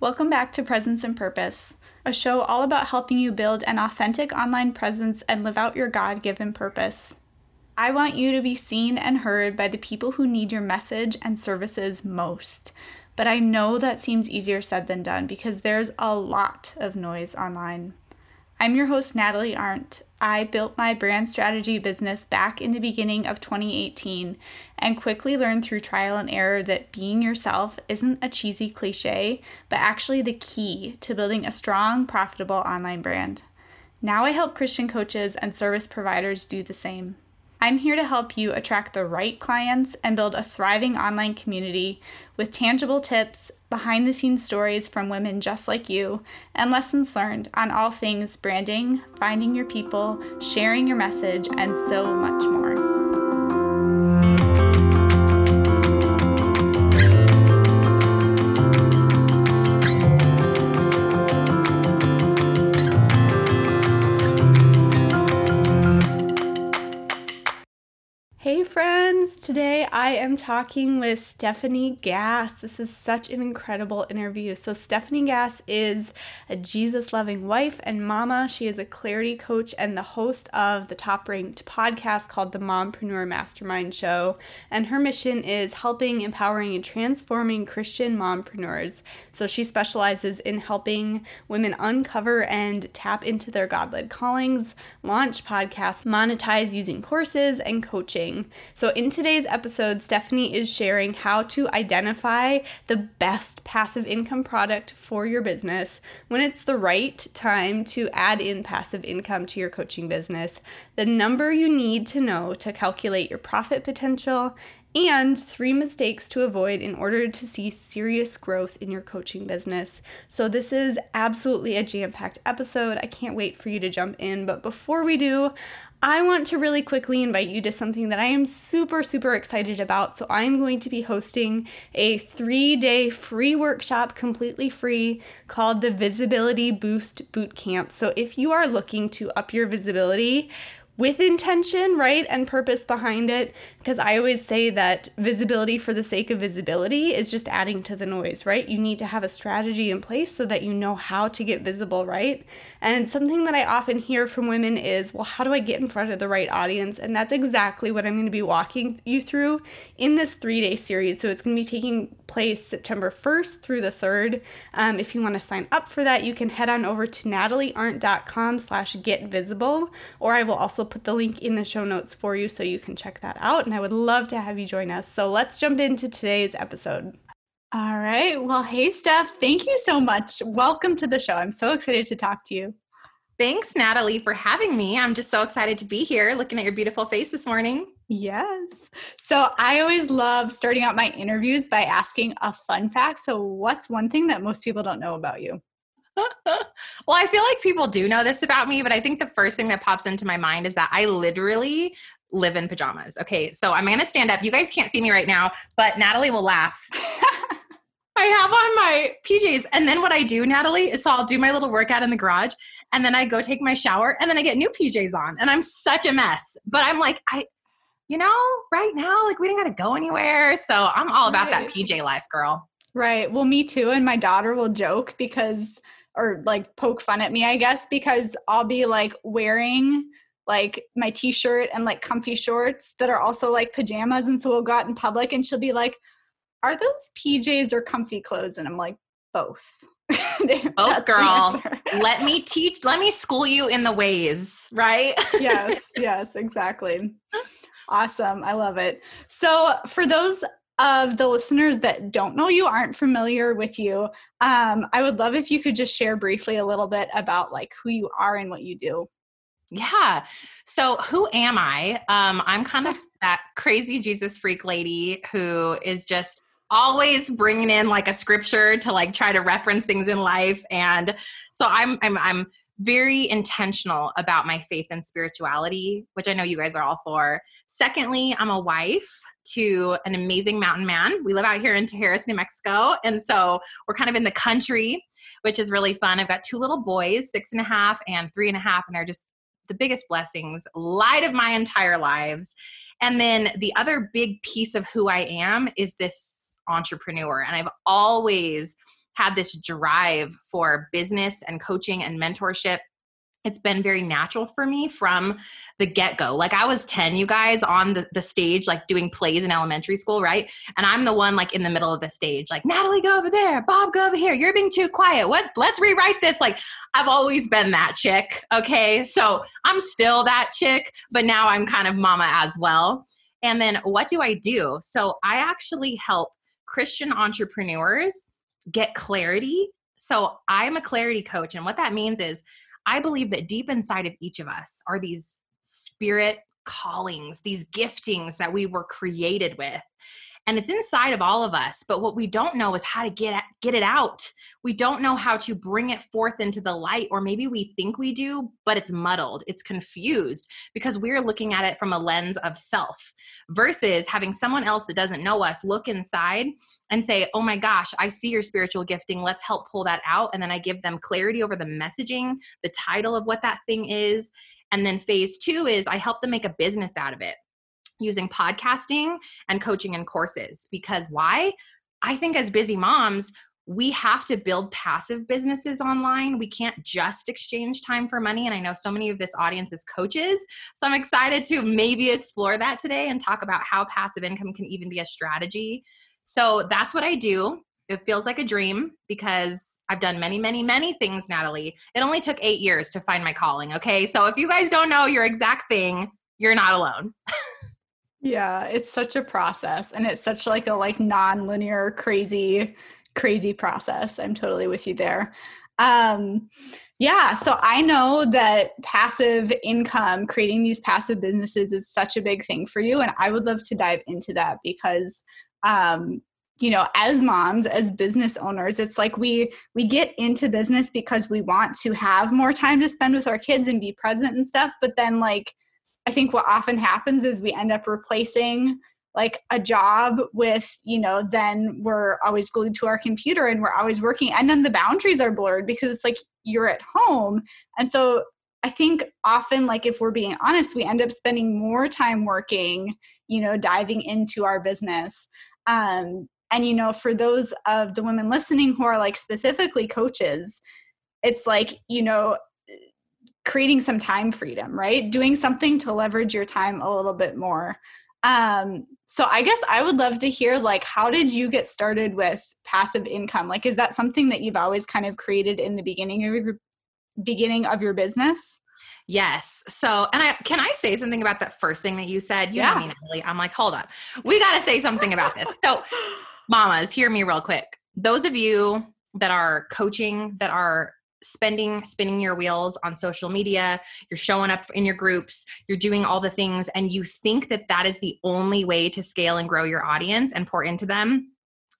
Welcome back to Presence and Purpose, a show all about helping you build an authentic online presence and live out your God given purpose. I want you to be seen and heard by the people who need your message and services most. But I know that seems easier said than done because there's a lot of noise online. I'm your host, Natalie Arndt. I built my brand strategy business back in the beginning of 2018 and quickly learned through trial and error that being yourself isn't a cheesy cliche, but actually the key to building a strong, profitable online brand. Now I help Christian coaches and service providers do the same. I'm here to help you attract the right clients and build a thriving online community with tangible tips, behind the scenes stories from women just like you, and lessons learned on all things branding, finding your people, sharing your message, and so much more. Hey friends, today I am talking with Stephanie Gass. This is such an incredible interview. So, Stephanie Gass is a Jesus loving wife and mama. She is a clarity coach and the host of the top ranked podcast called the Mompreneur Mastermind Show. And her mission is helping, empowering, and transforming Christian mompreneurs. So, she specializes in helping women uncover and tap into their God led callings, launch podcasts, monetize using courses, and coaching. So, in today's episode, Stephanie is sharing how to identify the best passive income product for your business when it's the right time to add in passive income to your coaching business, the number you need to know to calculate your profit potential, and three mistakes to avoid in order to see serious growth in your coaching business. So, this is absolutely a jam packed episode. I can't wait for you to jump in. But before we do, I want to really quickly invite you to something that I am super, super excited about. So, I'm going to be hosting a three day free workshop, completely free, called the Visibility Boost Bootcamp. So, if you are looking to up your visibility, with intention, right, and purpose behind it. Because I always say that visibility for the sake of visibility is just adding to the noise, right? You need to have a strategy in place so that you know how to get visible, right? And something that I often hear from women is, well, how do I get in front of the right audience? And that's exactly what I'm going to be walking you through in this three day series. So it's going to be taking place September 1st through the 3rd. Um, if you want to sign up for that, you can head on over to nataliearndt.com slash get visible, or I will also put the link in the show notes for you so you can check that out. And I would love to have you join us. So let's jump into today's episode. All right. Well, hey, Steph, thank you so much. Welcome to the show. I'm so excited to talk to you. Thanks, Natalie, for having me. I'm just so excited to be here looking at your beautiful face this morning. Yes. So I always love starting out my interviews by asking a fun fact. So, what's one thing that most people don't know about you? well, I feel like people do know this about me, but I think the first thing that pops into my mind is that I literally live in pajamas. Okay, so I'm gonna stand up. You guys can't see me right now, but Natalie will laugh. I have on my PJs. And then what I do, Natalie, is so I'll do my little workout in the garage and then I go take my shower and then I get new PJs on. And I'm such a mess. But I'm like, I, you know, right now, like we didn't gotta go anywhere. So I'm all about right. that PJ life, girl. Right. Well, me too. And my daughter will joke because or like poke fun at me, I guess, because I'll be like wearing like my t-shirt and like comfy shorts that are also like pajamas and so we'll go out in public and she'll be like are those PJs or comfy clothes? And I'm like both. Both girl. let me teach let me school you in the ways right? Yes yes exactly. Awesome. I love it. So for those of the listeners that don't know you, aren't familiar with you, um, I would love if you could just share briefly a little bit about like who you are and what you do. Yeah. So, who am I? Um, I'm kind of that crazy Jesus freak lady who is just always bringing in like a scripture to like try to reference things in life and so i'm i'm i'm very intentional about my faith and spirituality which i know you guys are all for secondly i'm a wife to an amazing mountain man. We live out here in Tijeras, New Mexico. And so we're kind of in the country, which is really fun. I've got two little boys, six and a half and three and a half, and they're just the biggest blessings, light of my entire lives. And then the other big piece of who I am is this entrepreneur. And I've always had this drive for business and coaching and mentorship it's been very natural for me from the get-go. Like i was 10 you guys on the, the stage like doing plays in elementary school right? And i'm the one like in the middle of the stage like natalie go over there. Bob go over here. You're being too quiet. What? Let's rewrite this. Like i've always been that chick okay? So i'm still that chick but now i'm kind of mama as well. And then what do i do? So i actually help christian entrepreneurs get clarity. So i'm a clarity coach and what that means is I believe that deep inside of each of us are these spirit callings, these giftings that we were created with and it's inside of all of us but what we don't know is how to get get it out. We don't know how to bring it forth into the light or maybe we think we do but it's muddled it's confused because we're looking at it from a lens of self versus having someone else that doesn't know us look inside and say oh my gosh i see your spiritual gifting. Let's help pull that out. And then i give them clarity over the messaging the title of what that thing is. And then phase two is I help them make a business out of it using podcasting and coaching and courses. Because why? I think as busy moms, we have to build passive businesses online. We can't just exchange time for money. And I know so many of this audience is coaches. So I'm excited to maybe explore that today and talk about how passive income can even be a strategy. So that's what I do. It feels like a dream because I've done many, many, many things, Natalie. It only took eight years to find my calling. Okay. So if you guys don't know your exact thing, you're not alone. Yeah, it's such a process and it's such like a like non-linear crazy crazy process. I'm totally with you there. Um yeah, so I know that passive income, creating these passive businesses is such a big thing for you and I would love to dive into that because um you know as moms as business owners it's like we we get into business because we want to have more time to spend with our kids and be present and stuff but then like I think what often happens is we end up replacing like a job with, you know, then we're always glued to our computer and we're always working. And then the boundaries are blurred because it's like you're at home. And so I think often, like if we're being honest, we end up spending more time working, you know, diving into our business. Um, and, you know, for those of the women listening who are like specifically coaches, it's like, you know, creating some time freedom, right? Doing something to leverage your time a little bit more. Um, so I guess I would love to hear like how did you get started with passive income? Like is that something that you've always kind of created in the beginning of your beginning of your business? Yes. So, and I can I say something about that first thing that you said? You yeah. know me, Natalie. I'm like, hold up. We got to say something about this. So, mamas, hear me real quick. Those of you that are coaching, that are spending spinning your wheels on social media you're showing up in your groups you're doing all the things and you think that that is the only way to scale and grow your audience and pour into them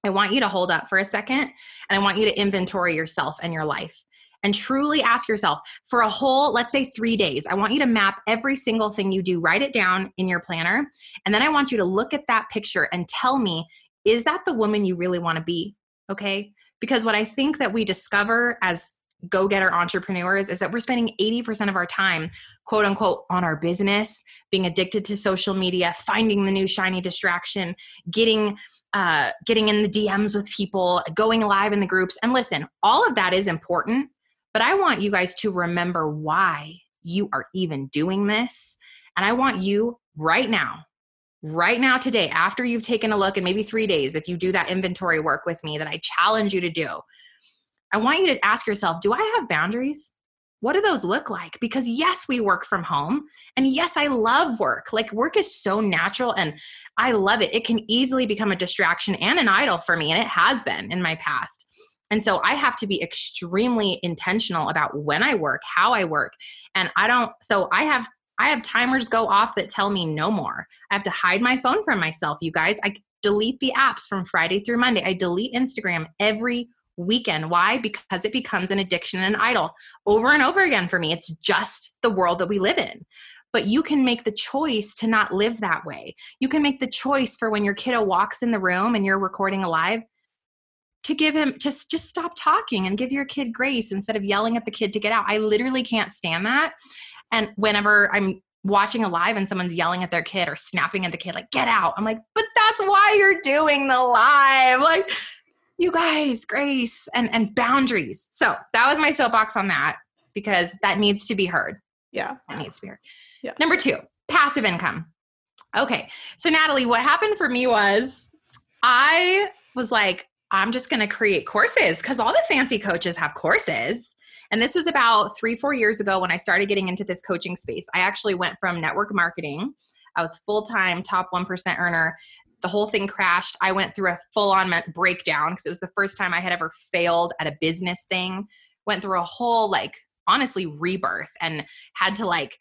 i want you to hold up for a second and i want you to inventory yourself and your life. And truly ask yourself for a whole let's say 3 days i want you to map every single thing you do write it down in your planner and then i want you to look at that picture and tell me is that the woman you really want to be okay? Because what i think that we discover as go getter entrepreneurs is that we're spending 80% of our time, quote unquote, on our business, being addicted to social media, finding the new shiny distraction, getting uh, getting in the DMs with people, going live in the groups. And listen, all of that is important, but I want you guys to remember why you are even doing this. And I want you right now, right now today, after you've taken a look, and maybe three days, if you do that inventory work with me that I challenge you to do I want you to ask yourself do I have boundaries? What do those look like? Because yes, we work from home. And yes, I love work. Like work is so natural and I love it. It can easily become a distraction and an idol for me. And it has been in my past. And so I have to be extremely intentional about when I work, how I work. And I don't, so I have I have timers go off that tell me no more. I have to hide my phone from myself, you guys. I delete the apps from Friday through Monday. I delete Instagram every weekend. Why? Because it becomes an addiction and an idol over and over again for me. It's just the world that we live in. But you can make the choice to not live that way. You can make the choice for when your kiddo walks in the room and you're recording a live to give him just just stop talking and give your kid grace instead of yelling at the kid to get out. I literally can't stand that. And whenever I'm watching a live and someone's yelling at their kid or snapping at the kid like get out i'm like but that's why you're doing the live like you guys, grace and and boundaries. So that was my soapbox on that because that needs to be heard. Yeah. That needs to be heard. Yeah. Number two, passive income. Okay. So Natalie, what happened for me was I was like, I'm just going to create courses because all the fancy coaches have courses. And this was about three, four years ago when I started getting into this coaching space. I actually went from network marketing, I was full time, top 1% earner. The whole thing crashed. I went through a full on breakdown because it was the first time I had ever failed at a business thing. Went through a whole, like, honestly, rebirth and had to, like,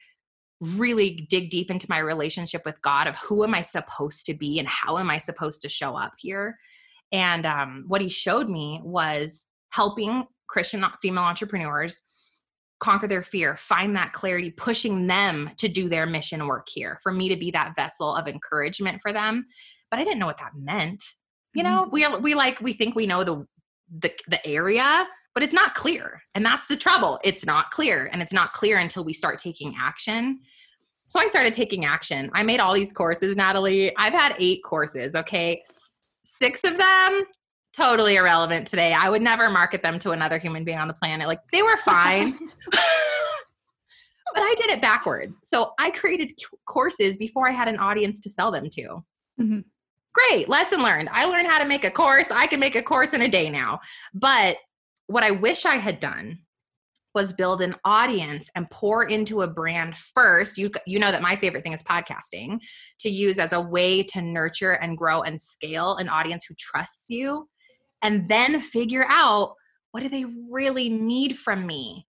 really dig deep into my relationship with God of who am I supposed to be and how am I supposed to show up here. And um, what he showed me was helping Christian female entrepreneurs conquer their fear, find that clarity, pushing them to do their mission work here, for me to be that vessel of encouragement for them. But I didn't know what that meant. You know, mm-hmm. we we like we think we know the the the area, but it's not clear. And that's the trouble. It's not clear and it's not clear until we start taking action. So I started taking action. I made all these courses, Natalie. I've had 8 courses, okay? 6 of them totally irrelevant today. I would never market them to another human being on the planet. Like they were fine. but I did it backwards. So I created courses before I had an audience to sell them to. Mm-hmm. Great, lesson learned. I learned how to make a course. I can make a course in a day now. But what I wish I had done was build an audience and pour into a brand first. You you know that my favorite thing is podcasting to use as a way to nurture and grow and scale an audience who trusts you and then figure out what do they really need from me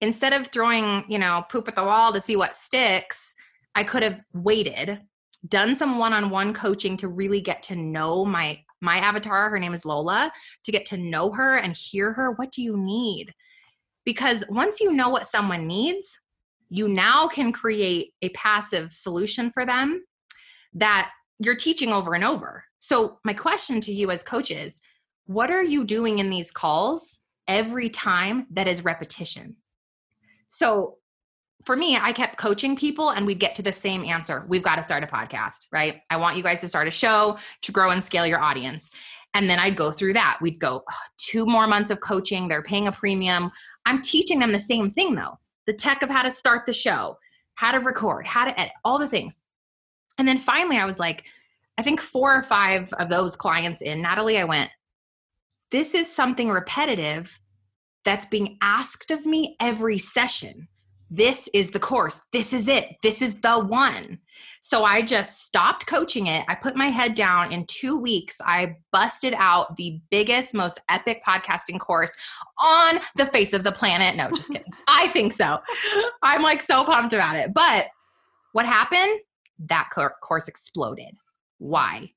instead of throwing you know poop at the wall to see what sticks i could have waited done some one-on-one coaching to really get to know my my avatar. Her name is lola to get to know her and hear her. What do you need? Because once you know what someone needs you now can create a passive solution for them that you're teaching over and over. So my question to you as coaches what are you doing in these calls every time that is repetition? So for me, I kept coaching people and we'd get to the same answer. We've got to start a podcast, right? I want you guys to start a show to grow and scale your audience. And then I'd go through that. We'd go two more months of coaching. They're paying a premium. I'm teaching them the same thing though the tech of how to start the show, how to record, how to edit, all the things. And then finally, I was like, I think four or five of those clients in, Natalie, I went, this is something repetitive that's being asked of me every session. This is the course. This is it. This is the one. So I just stopped coaching it. I put my head down. In two weeks, I busted out the biggest, most epic podcasting course on the face of the planet. No, just kidding. I think so. I'm like so pumped about it. But what happened? That course exploded. Why?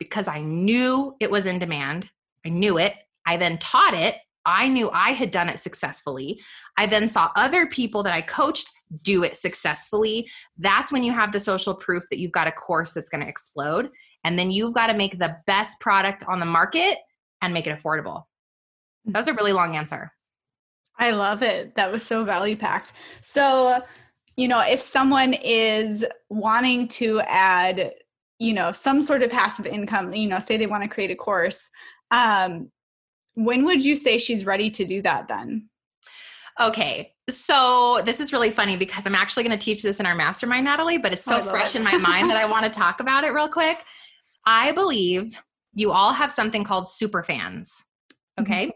Because I knew it was in demand. I knew it. I then taught it. I knew I had done it successfully. I then saw other people that I coached do it successfully. That's when you have the social proof that you've got a course that's going to explode. And then you've got to make the best product on the market and make it affordable. That was a really long answer. I love it. That was so value packed. So, you know, if someone is wanting to add, you know, some sort of passive income, you know, say they want to create a course, um, when would you say she's ready to do that then? Okay, so this is really funny because I'm actually going to teach this in our mastermind, Natalie, but it's so fresh it. in my mind that I want to talk about it real quick. I believe you all have something called super fans. Okay. Mm-hmm.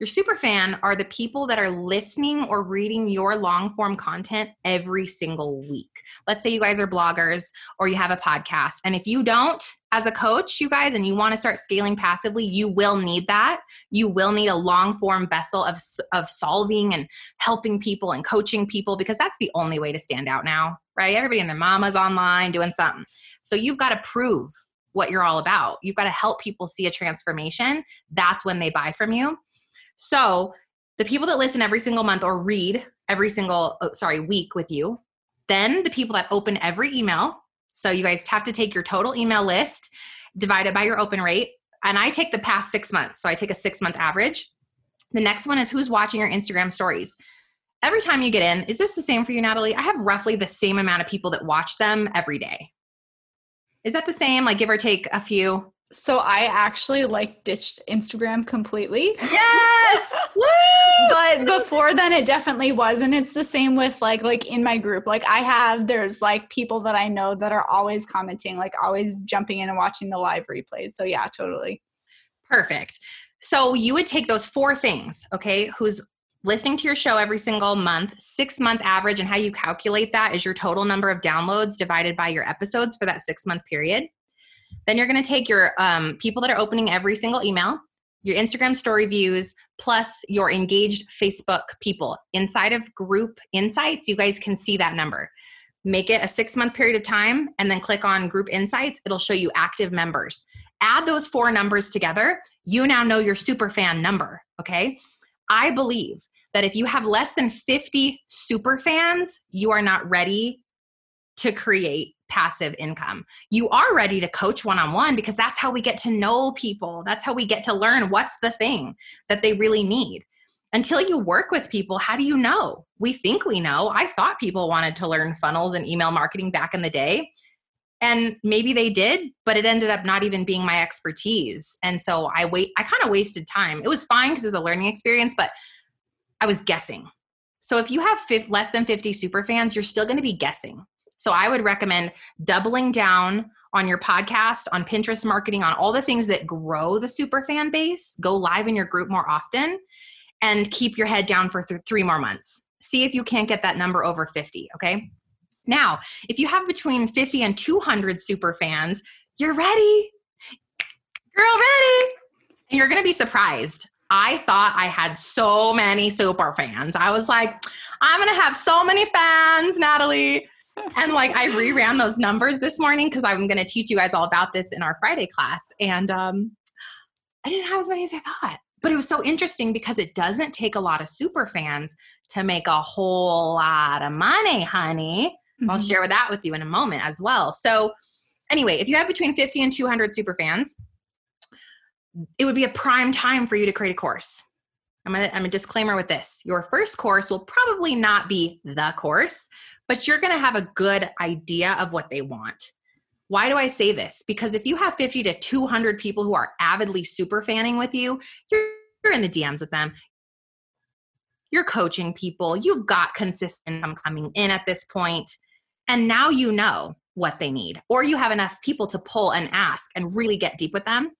Your super fan are the people that are listening or reading your long form content every single week. Let's say you guys are bloggers or you have a podcast. And if you don't, as a coach, you guys, and you want to start scaling passively, you will need that. You will need a long form vessel of, of solving and helping people and coaching people because that's the only way to stand out now, right? Everybody and their mama's online doing something. So you've got to prove what you're all about. You've got to help people see a transformation. That's when they buy from you. So the people that listen every single month or read every single, oh, sorry, week with you, then the people that open every email. So you guys have to take your total email list, divide it by your open rate. And I take the past six months. So I take a six month average. The next one is who's watching your Instagram stories. Every time you get in, is this the same for you, Natalie? I have roughly the same amount of people that watch them every day. Is that the same? Like give or take a few? So I actually like ditched Instagram completely. Yes. but before then it definitely was and it's the same with like like in my group. Like I have there's like people that I know that are always commenting, like always jumping in and watching the live replays. So yeah, totally. Perfect. So you would take those four things, okay? Who's listening to your show every single month, six month average, and how you calculate that is your total number of downloads divided by your episodes for that six month period. Then you're going to take your um, people that are opening every single email, your Instagram story views, plus your engaged Facebook people. Inside of group insights, you guys can see that number. Make it a six month period of time and then click on group insights. It'll show you active members. Add those four numbers together. You now know your super fan number. Okay. I believe that if you have less than 50 super fans, you are not ready to create passive income. You are ready to coach one on one because that's how we get to know people. That's how we get to learn what's the thing that they really need. Until you work with people, how do you know? We think we know. I thought people wanted to learn funnels and email marketing back in the day. And maybe they did, but it ended up not even being my expertise. And so I wait I kind of wasted time. It was fine because it was a learning experience, but I was guessing. So if you have less than 50 super fans, you're still going to be guessing. So I would recommend doubling down on your podcast, on Pinterest marketing, on all the things that grow the super fan base. Go live in your group more often and keep your head down for th- three more months. See if you can't get that number over 50, okay? Now, if you have between 50 and 200 super fans, you're ready. Girl, ready. And you're gonna be surprised. I thought I had so many super fans. I was like, I'm gonna have so many fans, Natalie and like I reran those numbers this morning because I'm going to teach you guys all about this in our Friday class. And um, I didn't have as many as I thought. But it was so interesting because it doesn't take a lot of super fans to make a whole lot of money, honey. Mm-hmm. I'll share that with you in a moment as well. So, anyway, if you have between 50 and 200 super fans, it would be a prime time for you to create a course. I'm gonna I'm a disclaimer with this. Your first course will probably not be the course, but you're going to have a good idea of what they want. Why do I say this? Because if you have 50 to 200 people who are avidly super fanning with you, you're, in the DMs with them. You're coaching people. You've got consistent income coming in at this point, And now you know what they need, or you have enough people to pull and ask and really get deep with them.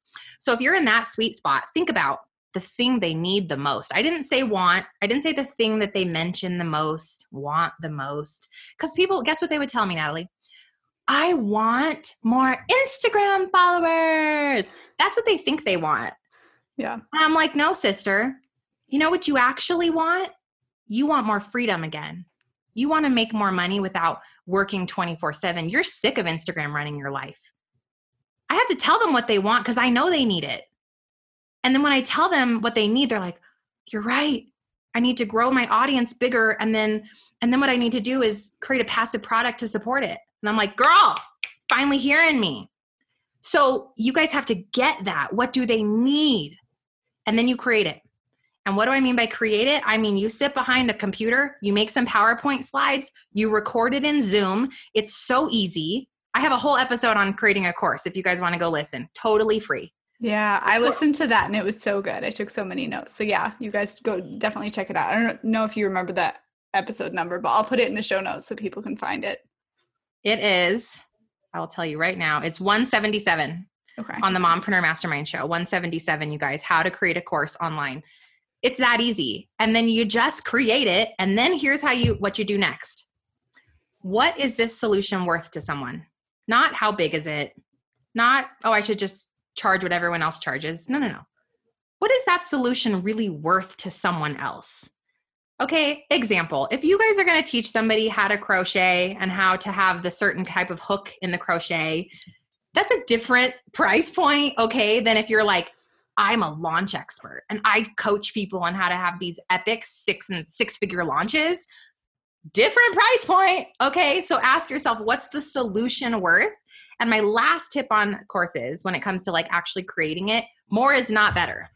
So if you're in that sweet spot, think about the thing they need the most. I didn't say want, I didn't say the thing that they mention the most, want the most. Because people, guess what they would tell me, Natalie? I want more Instagram followers. That's what they think they want. Yeah. And I'm like, no, sister. You know what you actually want? You want more freedom again. You want to make more money without working 24 7. You're sick of Instagram running your life. I have to tell them what they want because I know they need it. And then when I tell them what they need, they're like, "You're right. I need to grow my audience bigger and then and then what I need to do is create a passive product to support it." And I'm like, "Girl, finally hearing me." So, you guys have to get that. What do they need? And then you create it. And what do I mean by create it? I mean, you sit behind a computer, you make some PowerPoint slides, you record it in Zoom. It's so easy. I have a whole episode on creating a course if you guys want to go listen, totally free. Yeah, I listened to that and it was so good. I took so many notes. So yeah, you guys go definitely check it out. I don't know if you remember that episode number, but I'll put it in the show notes so people can find it. It is. I'll tell you right now. It's 177. Okay. On the Mompreneur Mastermind show, 177 you guys, how to create a course online. It's that easy. And then you just create it and then here's how you what you do next. What is this solution worth to someone? Not how big is it? Not oh I should just charge what everyone else charges. No, no, no. What is that solution really worth to someone else? Okay, example. If you guys are going to teach somebody how to crochet and how to have the certain type of hook in the crochet, that's a different price point, okay, than if you're like, I'm a launch expert and I coach people on how to have these epic six and six figure launches. Different price point, okay? So ask yourself, what's the solution worth? And my last tip on courses when it comes to like actually creating it, more is not better.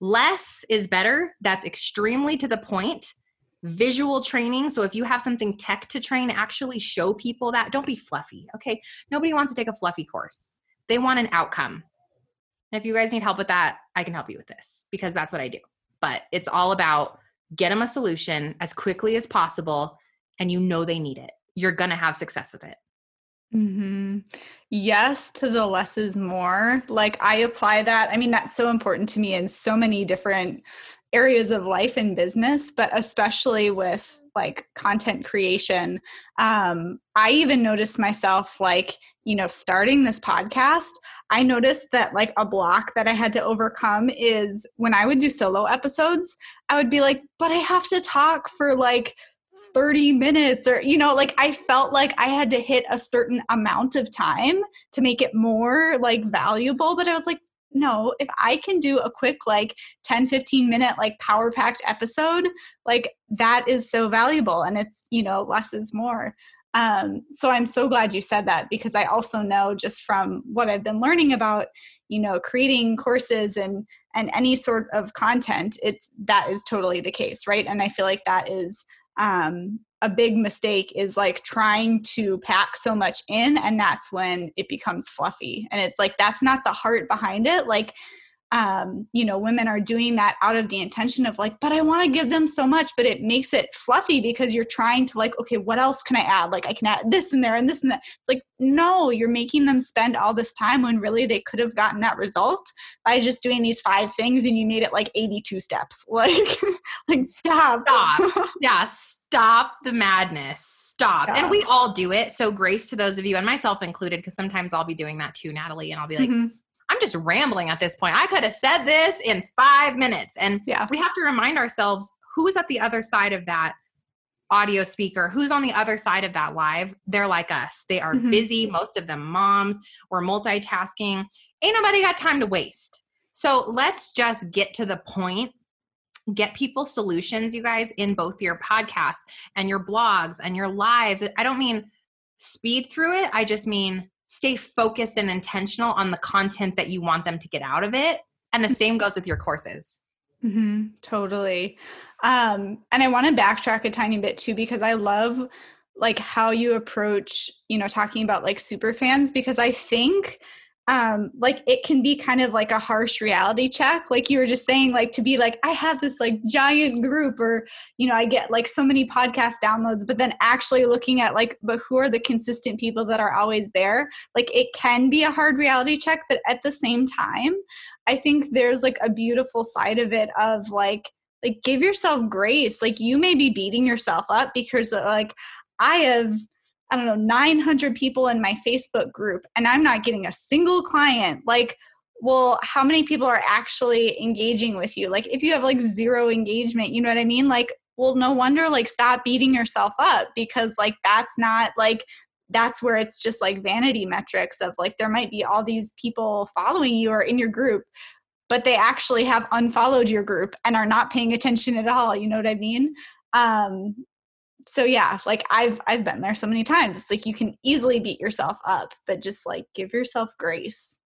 Less is better. That's extremely to the point. Visual training. So if you have something tech to train, actually show people that. Don't be fluffy. Okay. Nobody wants to take a fluffy course. They want an outcome. And if you guys need help with that, I can help you with this because that's what I do. But it's all about get them a solution as quickly as possible and you know they need it. You're going to have success with it. Mm-hmm. Yes, to the less is more. Like I apply that. I mean, that's so important to me in so many different areas of life and business, but especially with like content creation. Um, I even noticed myself like, you know, starting this podcast, I noticed that like a block that I had to overcome is when I would do solo episodes, I would be like, but I have to talk for like 30 minutes or you know like i felt like i had to hit a certain amount of time to make it more like valuable but i was like no if i can do a quick like 10 15 minute like power packed episode like that is so valuable and it's you know less is more. Um, so i'm so glad you said that because i also know just from what i've been learning about you know creating courses and and any sort of content it's that is totally the case right? And i feel like that is um, a big mistake is like trying to pack so much in and that's when it becomes fluffy and it's like that's not the heart behind it like um, you know, women are doing that out of the intention of like, but I want to give them so much, but it makes it fluffy because you're trying to like, okay, what else can I add? Like, I can add this and there and this and that. It's like, no, you're making them spend all this time when really they could have gotten that result by just doing these five things and you made it like 82 steps. Like, like stop. Stop. yeah, stop the madness stop. And we all do it. So grace to those of you and myself included, because sometimes I'll be doing that too, Natalie, and I'll be like, mm-hmm. I'm just rambling at this point. I could have said this in five minutes. And yeah. we have to remind ourselves who's at the other side of that audio speaker, who's on the other side of that live. They're like us. They are mm-hmm. busy, most of them moms, we're multitasking. Ain't nobody got time to waste. So let's just get to the point. Get people solutions, you guys, in both your podcasts and your blogs and your lives. I don't mean speed through it. I just mean stay focused and intentional on the content that you want them to get out of it. And the same goes with your courses. Mm-hmm, totally. Um, and I want to backtrack a tiny bit too, because I love like how you approach, you know, talking about like super fans, because I think um like it can be kind of like a harsh reality check like you were just saying like to be like i have this like giant group or you know i get like so many podcast downloads but then actually looking at like but who are the consistent people that are always there? Like it can be a hard reality check but at the same time i think there's like a beautiful side of it of like like give yourself grace. Like you may be beating yourself up because like i have I don't know, 900 people in my Facebook group and I'm not getting a single client. Like, well, how many people are actually engaging with you? Like, if you have like zero engagement, you know what I mean? Like, well, no wonder, like, stop beating yourself up because, like, that's not like, that's where it's just like vanity metrics of like, there might be all these people following you or in your group, but they actually have unfollowed your group and are not paying attention at all. You know what I mean? Um, so yeah like i've i've been there so many times it's like you can easily beat yourself up but just like give yourself grace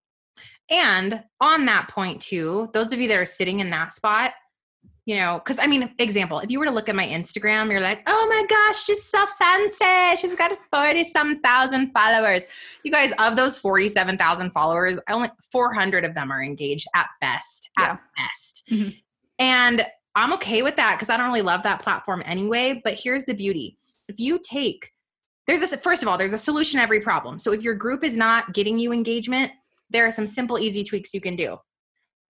and on that point too those of you that are sitting in that spot you know because i mean example if you were to look at my instagram you're like oh my gosh she's so fancy she's got 40 some thousand followers you guys of those 47000 followers only 400 of them are engaged at best at yeah. best mm-hmm. and I'm okay with that because I don't really love that platform anyway. But here's the beauty if you take, there's a, first of all, there's a solution to every problem. So if your group is not getting you engagement, there are some simple, easy tweaks you can do.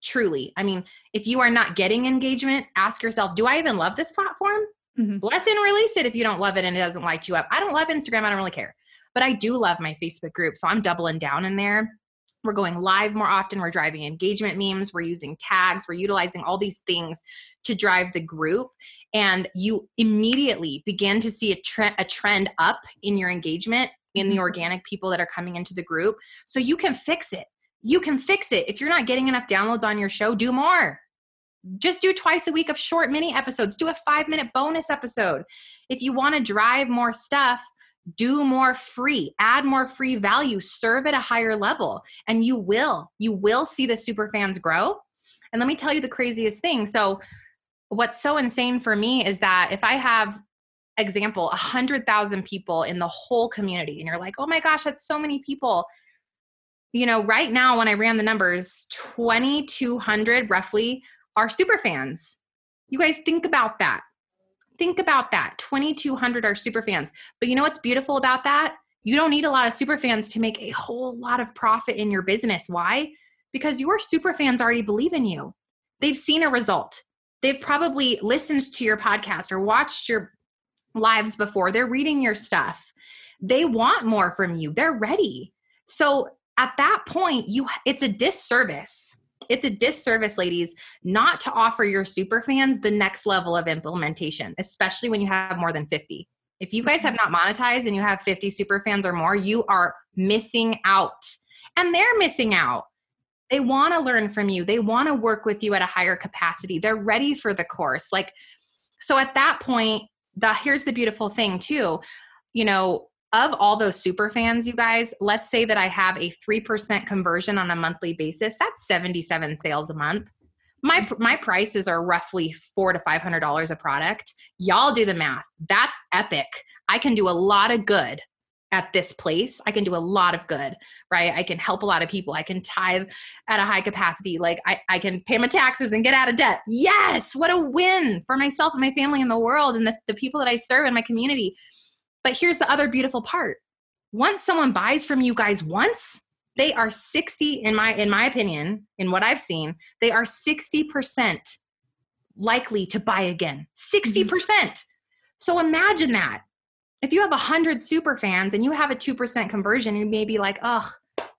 Truly. I mean, if you are not getting engagement, ask yourself, do I even love this platform? Mm-hmm. Bless and release it if you don't love it and it doesn't light you up. I don't love Instagram. I don't really care. But I do love my Facebook group. So I'm doubling down in there. We're going live more often. We're driving engagement memes. We're using tags. We're utilizing all these things to drive the group. And you immediately begin to see a, tre- a trend up in your engagement in the mm-hmm. organic people that are coming into the group. So you can fix it. You can fix it. If you're not getting enough downloads on your show, do more. Just do twice a week of short mini episodes. Do a five minute bonus episode. If you want to drive more stuff, do more free add more free value serve at a higher level and you will you will see the super fans grow and let me tell you the craziest thing so what's so insane for me is that if i have example 100000 people in the whole community and you're like oh my gosh that's so many people you know, right now when I ran the numbers, 2,200 roughly are super fans. You guys think about that. Think about that. 2,200 are super fans. But you know what's beautiful about that? You don't need a lot of super fans to make a whole lot of profit in your business. Why? Because your super fans already believe in you. They've seen a result. They've probably listened to your podcast or watched your lives before. They're reading your stuff. They want more from you. They're ready. So at that point, you it's a disservice. It's a disservice, ladies, not to offer your super fans the next level of implementation, especially when you have more than 50. If you guys have mm-hmm. not monetized and you have 50 super fans or more, you are missing out. And they're missing out. They want to learn from you. They want to work with you at a higher capacity. They're ready for the course. Like so at that point, the here's the beautiful thing too. You know, of all those super fans, you guys, let's say that I have a 3% conversion on a monthly basis. That's 77 sales a month. My my prices are roughly 4 to 500 dollars a product. Y'all do the math. That's epic. I can do a lot of good at this place. I can do a lot of good, right? I can help a lot of people. I can tithe at a high capacity. Like I, I can pay my taxes and get out of debt. Yes, what a win for myself and my family and the world and the, the people that I serve in my community. But here's the other beautiful part. Once someone buys from you guys once, they are 60 in my in my opinion, in what I've seen, they are 60% likely to buy again. 60%. Mm-hmm. So imagine that. If you have 100 super fans and you have a 2% conversion, you may be like, "Ugh,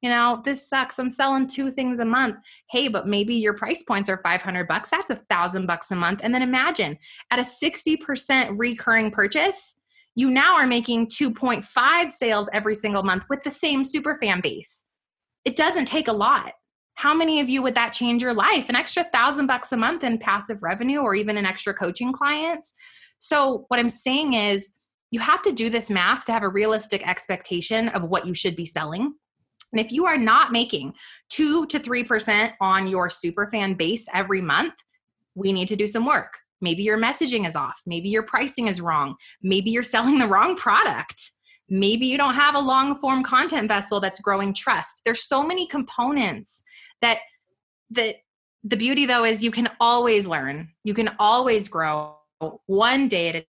you know, this sucks. I'm selling two things a month. Hey, but maybe your price points are 500 bucks. That's a thousand bucks a month. And then imagine at a 60% recurring purchase, you now are making 2.5 sales every single month with the same super fan base. It doesn't take a lot. How many of you would that change your life? An extra thousand bucks a month in passive revenue or even an extra coaching clients? So, what I'm saying is, you have to do this math to have a realistic expectation of what you should be selling. And if you are not making 2 to 3% on your super fan base every month, we need to do some work. Maybe your messaging is off. Maybe your pricing is wrong. Maybe you're selling the wrong product. Maybe you don't have a long form content vessel that's growing trust. There's so many components that that the beauty though is you can always learn. You can always grow one day at a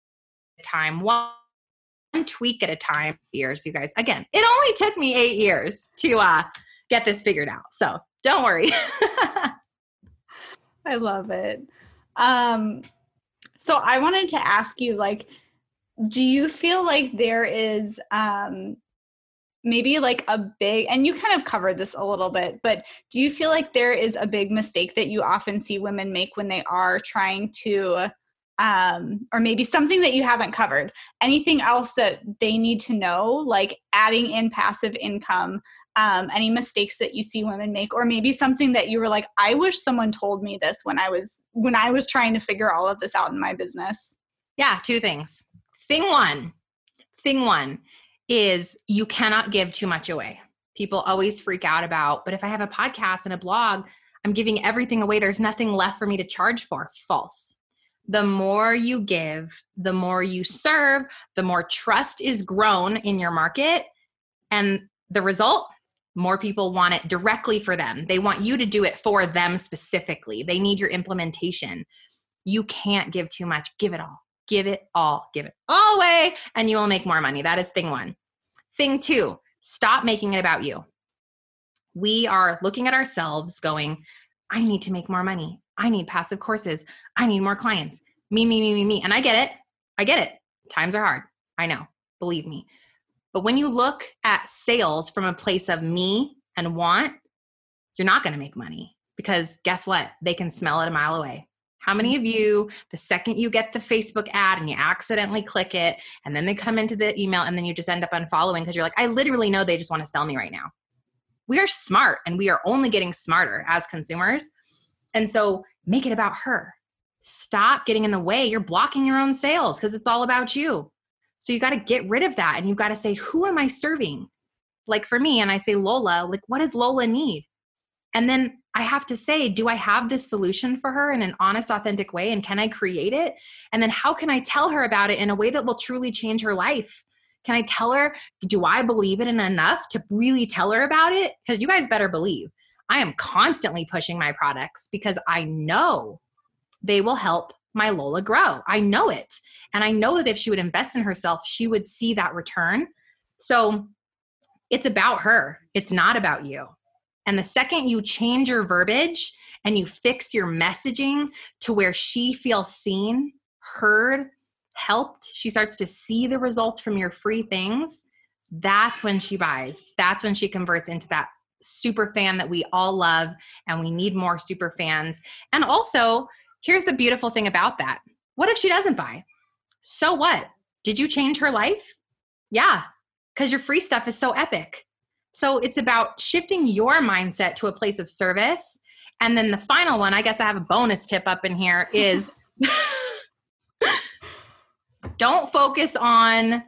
time, one tweak at a time. Years, you guys. Again, it only took me 8 years to uh get this figured out. So, don't worry. I love it. Um so I wanted to ask you like do you feel like there is um maybe like a big and you kind of covered this a little bit but do you feel like there is a big mistake that you often see women make when they are trying to um or maybe something that you haven't covered? Anything else that they need to know like adding in passive income um, any mistakes that you see women make or maybe something that you were like i wish someone told me this when i was when i was trying to figure all of this out in my business. Yeah two things. Thing one thing one is you cannot give too much away. People always freak out about but if i have a podcast and a blog i'm giving everything away. There's nothing left for me to charge for. False. The more you give the more you serve the more trust is grown in your market and the result more people want it directly for them. They want you to do it for them specifically. They need your implementation. You can't give too much. Give it all. Give it all. Give it all away, and you will make more money. That is thing one. Thing two, stop making it about you. We are looking at ourselves going, I need to make more money. I need passive courses. I need more clients. Me, me, me, me, me. And I get it. I get it. Times are hard. I know. Believe me. But when you look at sales from a place of me and want, you're not going to make money because guess what? They can smell it a mile away. How many of you, the second you get the Facebook ad and you accidentally click it, and then they come into the email and then you just end up unfollowing because you're like, I literally know they just want to sell me right now. We are smart and we are only getting smarter as consumers. And so make it about her. Stop getting in the way. You're blocking your own sales because it's all about you. So you got to get rid of that and you've got to say, who am I serving? Like for me, and I say Lola, like, what does Lola need? And then I have to say, do I have this solution for her in an honest, authentic way? And can I create it? And then how can I tell her about it in a way that will truly change her life? Can I tell her? Do I believe it enough to really tell her about it? Because you guys better believe I am constantly pushing my products because I know they will help my Lola grow. I know it. And I know that if she would invest in herself, she would see that return. So it's about her, it's not about you. And the second you change your verbiage and you fix your messaging to where she feels seen, heard, helped, she starts to see the results from your free things, that's when she buys. That's when she converts into that super fan that we all love and we need more super fans. And also, here's the beautiful thing about that. What if she doesn't buy? So what? Did you change her life? Yeah, because your free stuff is so epic. So it's about shifting your mindset to a place of service. And then the final one, I guess I have a bonus tip up in here is don't focus on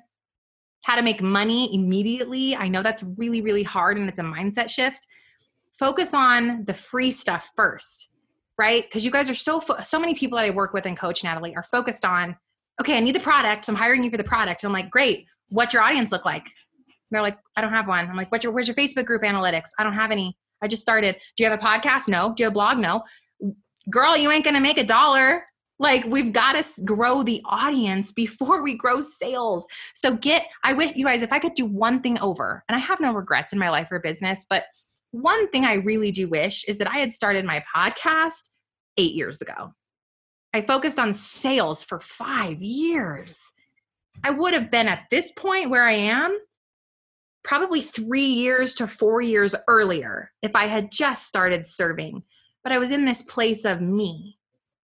how to make money immediately. I know that's really, really hard and it's a mindset shift. Focus on the free stuff first, right? Because you guys are so, fo- so many people that I work with and coach, Natalie, are focused on, okay, I need the product. I'm hiring you for the product. And I'm like, great. What's your audience look like? They're like, I don't have one. I'm like, what's your, where's your Facebook group analytics? I don't have any. I just started. Do you have a podcast? No. Do you have a blog? No. Girl, you ain't to make a dollar. Like we've got to grow the audience before we grow sales. So get, I wish you guys, if I could do one thing over, and I have no regrets in my life or business, but one thing I really do wish is that I had started my podcast eight years ago. I focused on sales for five years. I would have been at this point where I am probably three years to four years earlier if I had just started serving. But I was in this place of me,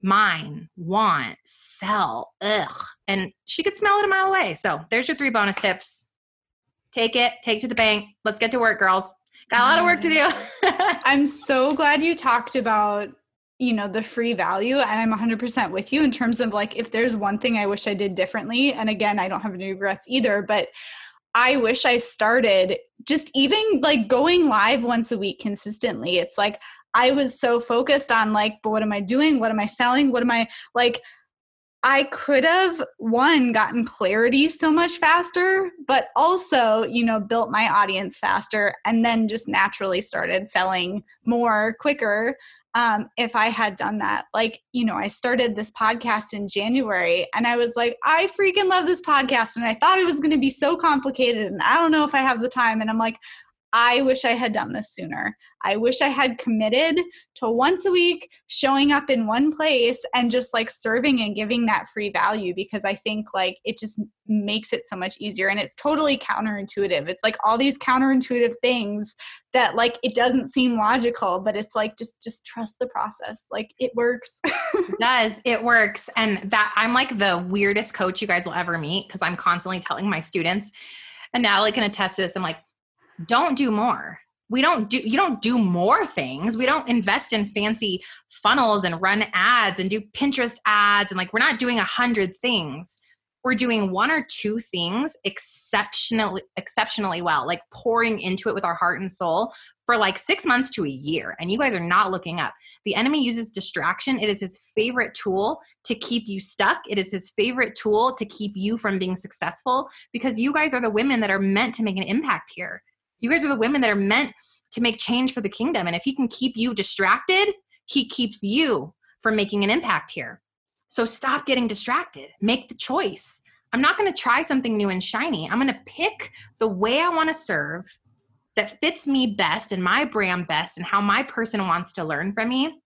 mine, want, sell, ugh. And she could smell it a mile away. So there's your three bonus tips. Take it, take to the bank. Let's get to work, girls. Got a lot of work to um, do. I'm so glad you talked about you know the free value and i'm 100% with you in terms of like if there's one thing i wish i did differently and again i don't have any regrets either but I wish I started just even like going live once a week consistently. It's like I was so focused on like, but what am I doing? What am I selling? What am I like? I could have one gotten clarity so much faster, but also, you know, built my audience faster and then just naturally started selling more quicker um, if I had done that. Like, you know, I started this podcast in January and I was like, I freaking love this podcast. And I thought it was going to be so complicated and I don't know if I have the time. And I'm like, I wish I had done this sooner. I wish I had committed to once a week showing up in one place and just like serving and giving that free value because I think like it just makes it so much easier and it's totally counterintuitive. It's like all these counterintuitive things that like it doesn't seem logical, but it's like just just trust the process. Like it works. it does. It works. And that I'm like the weirdest coach you guys will ever meet because I'm constantly telling my students and Natalie can attest to this. I'm like, don't do more we don't do you don't do more things. We don't invest in fancy funnels and run ads and do pinterest ads and like we're not doing a hundred things. We're doing one or two things exceptionally exceptionally well like pouring into it with our heart and soul for like six months to a year and you guys are not looking up. The enemy uses distraction. It is his favorite tool to keep you stuck. It is his favorite tool to keep you from being successful because you guys are the women that are meant to make an impact here you guys are the women that are meant to make change for the kingdom. And if he can keep you distracted, he keeps you from making an impact here. So stop getting distracted. Make the choice. I'm not going to try something new and shiny. I'm going to pick the way I want to serve that fits me best and my brand best and how my person wants to learn from me.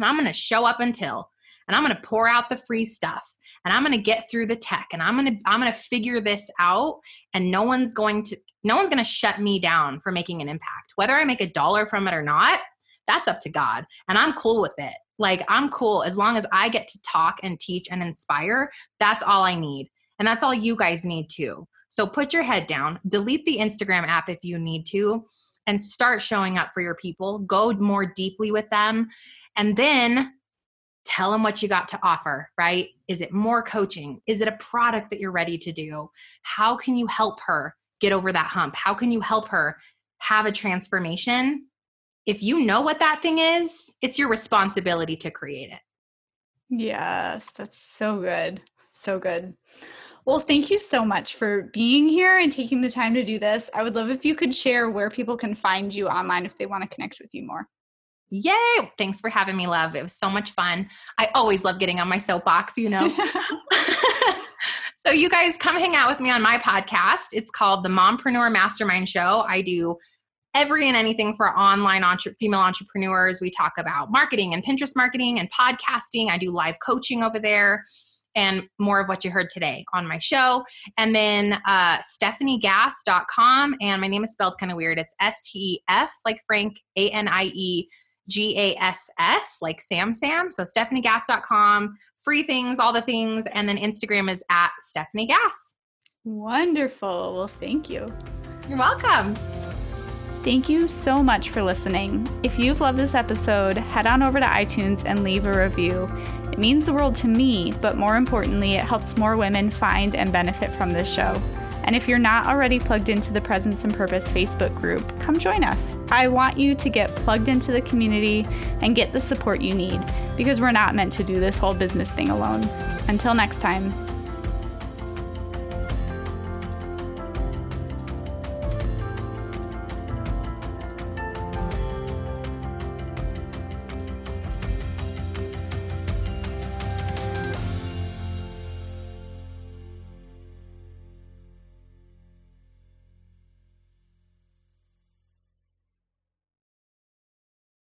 I'm going to show up until and I'm going to pour out the free stuff and I'm going to get through the tech and I'm going to I'm going to figure this out and no one's going to no one's going to shut me down for making an impact. Whether I make a dollar from it or not, that's up to God. And I'm cool with it. Like, I'm cool as long as I get to talk and teach and inspire. That's all I need. And that's all you guys need too. So put your head down, delete the Instagram app if you need to, and start showing up for your people. Go more deeply with them. And then tell them what you got to offer, right? Is it more coaching? Is it a product that you're ready to do? How can you help her? get over that hump? How can you help her have a transformation? If you know what that thing is, it's your responsibility to create it. Yes, that's so good. So good. Well, thank you so much for being here and taking the time to do this. I would love if you could share where people can find you online if they want to connect with you more. Yay! Thanks for having me, love. It was so much fun. I always love getting on my soapbox, you know. so, you guys come hang out with me on my podcast. It's called the Mompreneur Mastermind Show. I do every and anything for online entre- female entrepreneurs. We talk about marketing and Pinterest marketing and podcasting. I do live coaching over there and more of what you heard today on my show. And then uh, stefaniegass.com. And my name is spelled kind of weird. It's S T E F, like Frank, A N I E G A S S, like Sam Sam. So stefaniegass.com, free things, all the things. And then Instagram is at Stefanie Gass. Wonderful. Well, thank you. You're welcome. Thank you so much for listening. If you've loved this episode, head on over to iTunes and leave a review. It means the world to me, but more importantly, it helps more women find and benefit from this show. And if you're not already plugged into the Presence and Purpose Facebook group, come join us. I want you to get plugged into the community and get the support you need because we're not meant to do this whole business thing alone. Until next time,